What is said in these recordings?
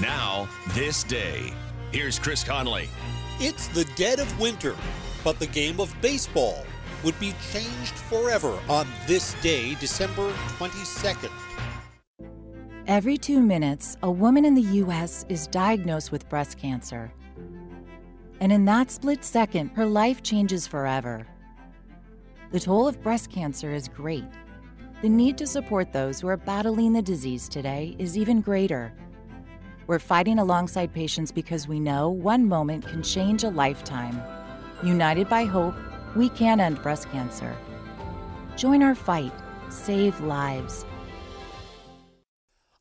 Now, this day. Here's Chris Conley. It's the dead of winter, but the game of baseball would be changed forever on this day, December 22nd. Every two minutes, a woman in the U.S. is diagnosed with breast cancer. And in that split second, her life changes forever. The toll of breast cancer is great. The need to support those who are battling the disease today is even greater. We're fighting alongside patients because we know one moment can change a lifetime. United by hope, we can end breast cancer. Join our fight. Save lives.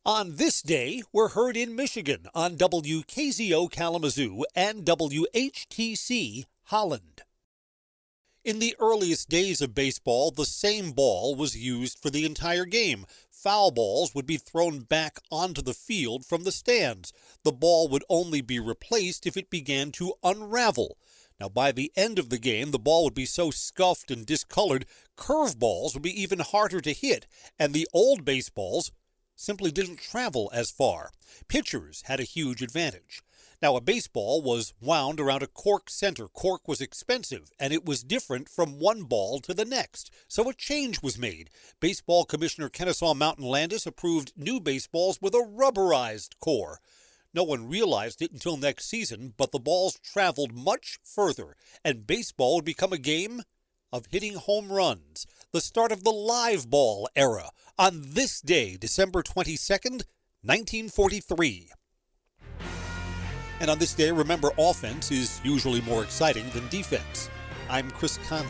On this day, we're heard in Michigan on WKZO Kalamazoo and WHTC Holland. In the earliest days of baseball, the same ball was used for the entire game. Foul balls would be thrown back onto the field from the stands. The ball would only be replaced if it began to unravel. Now, by the end of the game, the ball would be so scuffed and discolored, curveballs would be even harder to hit, and the old baseballs simply didn't travel as far. Pitchers had a huge advantage. Now, a baseball was wound around a cork center. Cork was expensive, and it was different from one ball to the next. So a change was made. Baseball Commissioner Kennesaw Mountain Landis approved new baseballs with a rubberized core. No one realized it until next season, but the balls traveled much further, and baseball would become a game of hitting home runs, the start of the live ball era, on this day, December 22nd, 1943. And on this day, remember offense is usually more exciting than defense. I'm Chris Conley.